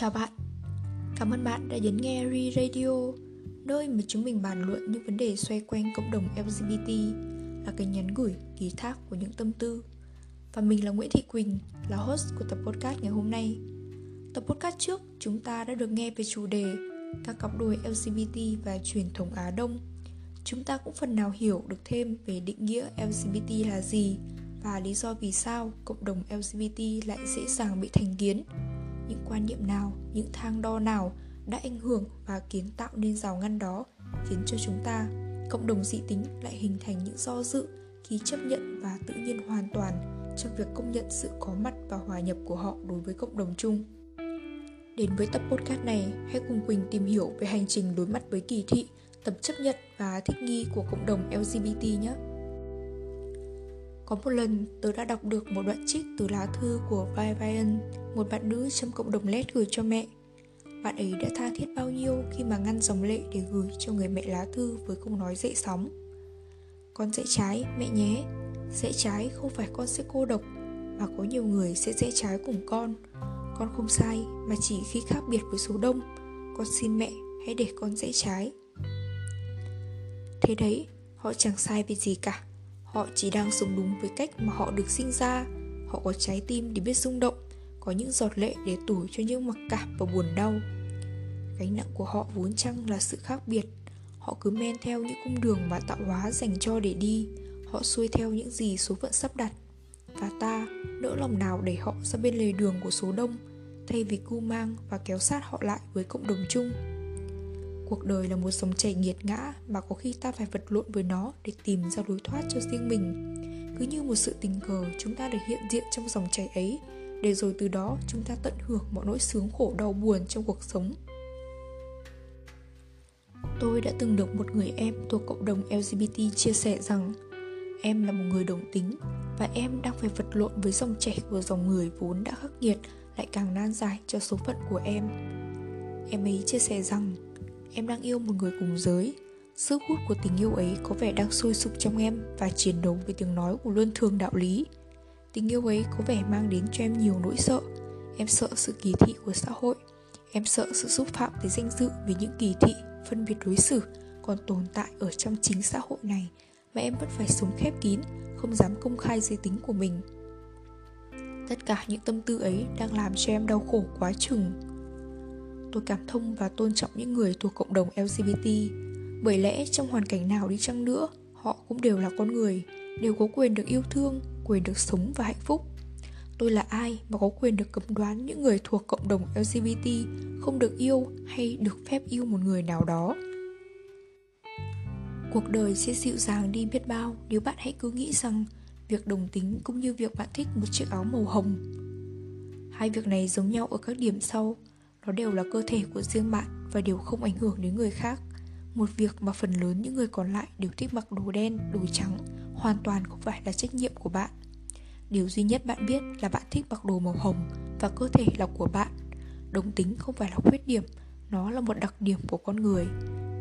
Chào bạn, cảm ơn bạn đã nhấn nghe Re Radio Nơi mà chúng mình bàn luận những vấn đề xoay quanh cộng đồng LGBT Là cái nhắn gửi, ký thác của những tâm tư. Và mình là Nguyễn Thị Quỳnh, là host của tập podcast ngày hôm nay. Tập podcast trước chúng ta đã được nghe về chủ đề Các cặp đôi LGBT và truyền thống Á Đông. Chúng ta cũng phần nào hiểu được thêm về định nghĩa LGBT là gì và lý do vì sao cộng đồng LGBT lại dễ dàng bị thành kiến những quan niệm nào, những thang đo nào đã ảnh hưởng và kiến tạo nên rào ngăn đó, khiến cho chúng ta, cộng đồng dị tính, lại hình thành những do dự khi chấp nhận và tự nhiên hoàn toàn trong việc công nhận sự có mặt và hòa nhập của họ đối với cộng đồng chung. Đến với tập podcast này, hãy cùng quỳnh tìm hiểu về hành trình đối mặt với kỳ thị tập chấp nhận và thích nghi của cộng đồng lgbt nhé có một lần tớ đã đọc được một đoạn trích từ lá thư của Vivian, một bạn nữ trong cộng đồng LED gửi cho mẹ. Bạn ấy đã tha thiết bao nhiêu khi mà ngăn dòng lệ để gửi cho người mẹ lá thư với câu nói dậy sóng. Con dễ trái, mẹ nhé. Dễ trái không phải con sẽ cô độc, mà có nhiều người sẽ dễ trái cùng con. Con không sai, mà chỉ khi khác biệt với số đông. Con xin mẹ, hãy để con dễ trái. Thế đấy, họ chẳng sai về gì cả Họ chỉ đang sống đúng với cách mà họ được sinh ra. Họ có trái tim để biết rung động, Có những giọt lệ để tủi cho những mặc cảm và buồn đau. Gánh nặng của họ vốn chăng là sự khác biệt. Họ cứ men theo những cung đường mà tạo hóa dành cho để đi. Họ xuôi theo những gì số phận sắp đặt. Và ta, nỡ lòng nào để họ ra bên lề đường của số đông, Thay vì cu mang và kéo sát họ lại với cộng đồng chung? Cuộc đời là một dòng chảy nghiệt ngã mà có khi ta phải vật lộn với nó để tìm ra lối thoát cho riêng mình. Cứ như một sự tình cờ chúng ta được hiện diện trong dòng chảy ấy, để rồi từ đó chúng ta tận hưởng mọi nỗi sướng khổ đau buồn trong cuộc sống. Tôi đã từng được một người em thuộc cộng đồng LGBT chia sẻ rằng, em là một người đồng tính và em đang phải vật lộn với dòng chảy của dòng người vốn đã khắc nghiệt lại càng nan giải cho số phận của em. Em ấy chia sẻ rằng em đang yêu một người cùng giới Sức hút của tình yêu ấy có vẻ đang sôi sục trong em và chiến đấu với tiếng nói của luân thường đạo lý. Tình yêu ấy có vẻ mang đến cho em nhiều nỗi sợ. Em sợ sự kỳ thị của xã hội. Em sợ sự xúc phạm tới danh dự vì những kỳ thị, phân biệt đối xử còn tồn tại ở trong chính xã hội này mà em vẫn phải sống khép kín, không dám công khai giới tính của mình. Tất cả những tâm tư ấy đang làm cho em đau khổ quá chừng tôi cảm thông và tôn trọng những người thuộc cộng đồng lgbt bởi lẽ trong hoàn cảnh nào đi chăng nữa, họ cũng đều là con người, đều có quyền được yêu thương, quyền được sống và hạnh phúc. Tôi là ai mà có quyền được cấm đoán những người thuộc cộng đồng lgbt không được yêu hay được phép yêu một người nào đó? Cuộc đời sẽ dịu dàng đi biết bao nếu bạn hãy cứ nghĩ rằng việc đồng tính cũng như việc bạn thích một chiếc áo màu hồng. Hai việc này giống nhau ở các điểm sau nó đều là cơ thể của riêng bạn và đều không ảnh hưởng đến người khác. Một việc mà phần lớn những người còn lại đều thích mặc đồ đen, đồ trắng hoàn toàn không phải là trách nhiệm của bạn. Điều duy nhất bạn biết là bạn thích mặc đồ màu hồng và cơ thể là của bạn. Đồng tính không phải là khuyết điểm, nó là một đặc điểm của con người.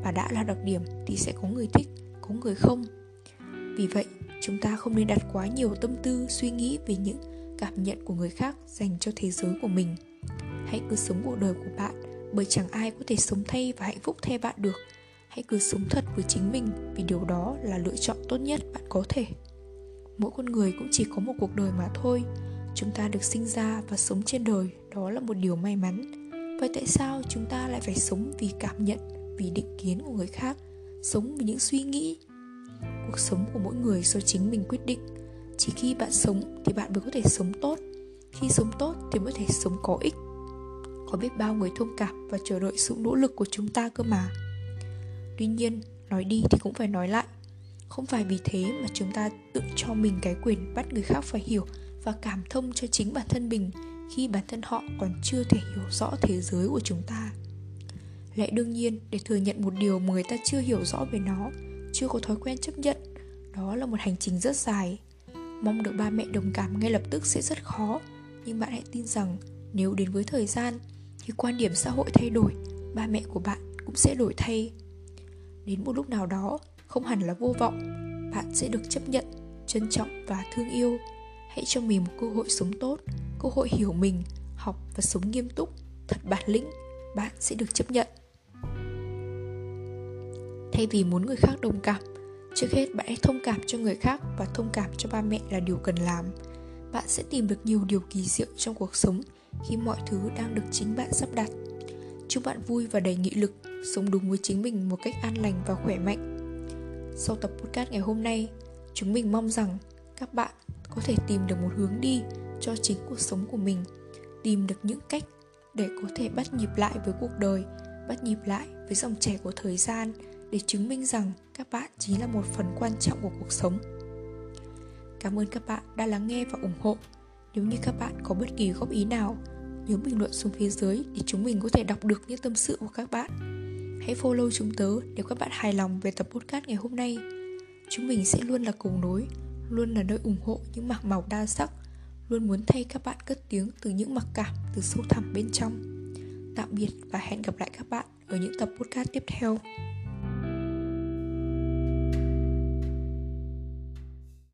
Và đã là đặc điểm thì sẽ có người thích, có người không. Vì vậy, chúng ta không nên đặt quá nhiều tâm tư, suy nghĩ về những cảm nhận của người khác dành cho thế giới của mình. Hãy cứ sống cuộc đời của bạn, Bởi chẳng ai có thể sống thay và hạnh phúc thay bạn được. Hãy cứ sống thật với chính mình, Vì điều đó là lựa chọn tốt nhất bạn có thể. Mỗi con người cũng chỉ có một cuộc đời mà thôi. Chúng ta được sinh ra và sống trên đời, Đó là một điều may mắn. Vậy tại sao chúng ta lại phải sống vì cảm nhận, Vì định kiến của người khác, Sống vì những suy nghĩ? Cuộc sống của mỗi người do chính mình quyết định. Chỉ khi bạn sống thì bạn mới có thể sống tốt. Khi sống tốt thì mới thể sống có ích có biết bao người thông cảm và chờ đợi sự nỗ lực của chúng ta cơ mà. Tuy nhiên, nói đi thì cũng phải nói lại. Không phải vì thế mà chúng ta tự cho mình cái quyền bắt người khác phải hiểu và cảm thông cho chính bản thân mình khi bản thân họ còn chưa thể hiểu rõ thế giới của chúng ta. Lẽ đương nhiên, để thừa nhận một điều mà người ta chưa hiểu rõ về nó, chưa có thói quen chấp nhận, đó là một hành trình rất dài. Mong được ba mẹ đồng cảm ngay lập tức sẽ rất khó, nhưng bạn hãy tin rằng nếu đến với thời gian thì quan điểm xã hội thay đổi, ba mẹ của bạn cũng sẽ đổi thay. Đến một lúc nào đó, không hẳn là vô vọng, bạn sẽ được chấp nhận, trân trọng và thương yêu. Hãy cho mình một cơ hội sống tốt, cơ hội hiểu mình, học và sống nghiêm túc, thật bản lĩnh, bạn sẽ được chấp nhận. Thay vì muốn người khác đồng cảm, trước hết bạn hãy thông cảm cho người khác và thông cảm cho ba mẹ là điều cần làm. Bạn sẽ tìm được nhiều điều kỳ diệu trong cuộc sống khi mọi thứ đang được chính bạn sắp đặt. Chúc bạn vui và đầy nghị lực, sống đúng với chính mình một cách an lành và khỏe mạnh. Sau tập podcast ngày hôm nay, chúng mình mong rằng các bạn có thể tìm được một hướng đi cho chính cuộc sống của mình, tìm được những cách để có thể bắt nhịp lại với cuộc đời, bắt nhịp lại với dòng chảy của thời gian để chứng minh rằng các bạn chính là một phần quan trọng của cuộc sống. Cảm ơn các bạn đã lắng nghe và ủng hộ nếu như các bạn có bất kỳ góp ý nào, nhớ bình luận xuống phía dưới để chúng mình có thể đọc được những tâm sự của các bạn. Hãy follow chúng tớ nếu các bạn hài lòng về tập podcast ngày hôm nay. Chúng mình sẽ luôn là cầu nối, luôn là nơi ủng hộ những mảng màu đa sắc, luôn muốn thay các bạn cất tiếng từ những mặc cảm từ sâu thẳm bên trong. Tạm biệt và hẹn gặp lại các bạn ở những tập podcast tiếp theo.